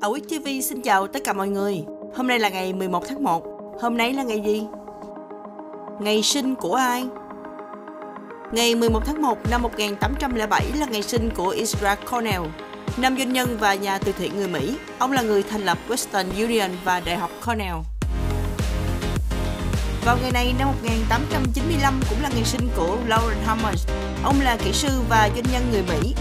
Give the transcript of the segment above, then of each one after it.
Ở TV xin chào tất cả mọi người. Hôm nay là ngày 11 tháng 1. Hôm nay là ngày gì? Ngày sinh của ai? Ngày 11 tháng 1 năm 1807 là ngày sinh của Israel Cornell, nam doanh nhân và nhà từ thiện người Mỹ. Ông là người thành lập Western Union và Đại học Cornell. Vào ngày này năm 1895 cũng là ngày sinh của Lawrence Hammers. Ông là kỹ sư và doanh nhân người Mỹ.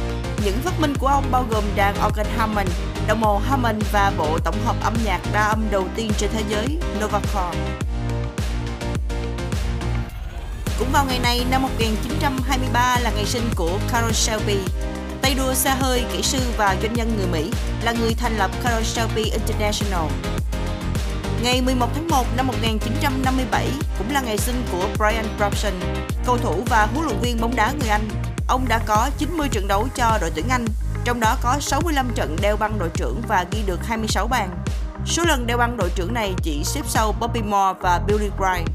Những phát minh của ông bao gồm đàn organ Hammond, đồng hồ Hammond và bộ tổng hợp âm nhạc đa âm đầu tiên trên thế giới, Novacore. Cũng vào ngày này năm 1923 là ngày sinh của Carol Shelby, tay đua xe hơi, kỹ sư và doanh nhân người Mỹ, là người thành lập Carol Shelby International. Ngày 11 tháng 1 năm 1957 cũng là ngày sinh của Brian Robson, cầu thủ và huấn luyện viên bóng đá người Anh. Ông đã có 90 trận đấu cho đội tuyển Anh, trong đó có 65 trận đeo băng đội trưởng và ghi được 26 bàn. Số lần đeo băng đội trưởng này chỉ xếp sau Bobby Moore và Billy Bryant.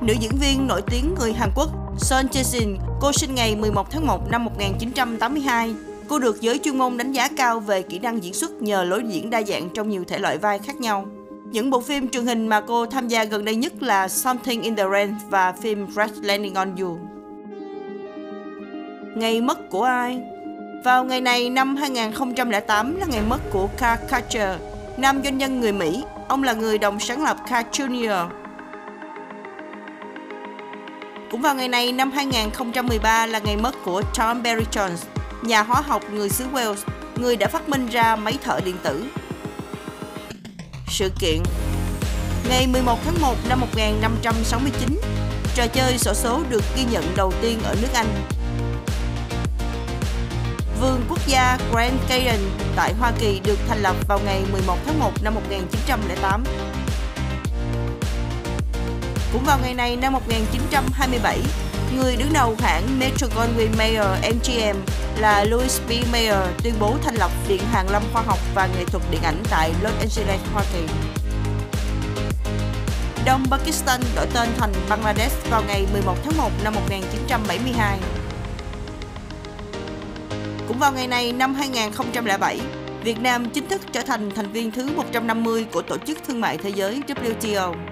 Nữ diễn viên nổi tiếng người Hàn Quốc Son Jae-shin, cô sinh ngày 11 tháng 1 năm 1982. Cô được giới chuyên môn đánh giá cao về kỹ năng diễn xuất nhờ lối diễn đa dạng trong nhiều thể loại vai khác nhau. Những bộ phim truyền hình mà cô tham gia gần đây nhất là Something in the Rain và phim Red Landing on You. Ngày mất của ai? Vào ngày này năm 2008 là ngày mất của Carl Karcher, nam doanh nhân người Mỹ. Ông là người đồng sáng lập Carl Jr. Cũng vào ngày này năm 2013 là ngày mất của Tom Berry Jones, nhà hóa học người xứ Wales, người đã phát minh ra máy thở điện tử. Sự kiện Ngày 11 tháng 1 năm 1569, trò chơi sổ số được ghi nhận đầu tiên ở nước Anh. Vườn quốc gia Grand Canyon tại Hoa Kỳ được thành lập vào ngày 11 tháng 1 năm 1908. Cũng vào ngày này năm 1927, người đứng đầu hãng Metro Goldwyn Mayer MGM là Louis B. Mayer tuyên bố thành lập Viện Hàn lâm Khoa học và Nghệ thuật Điện ảnh tại Los Angeles, Hoa Kỳ. Đông Pakistan đổi tên thành Bangladesh vào ngày 11 tháng 1 năm 1972. Cũng vào ngày này năm 2007, Việt Nam chính thức trở thành thành viên thứ 150 của Tổ chức Thương mại Thế giới WTO.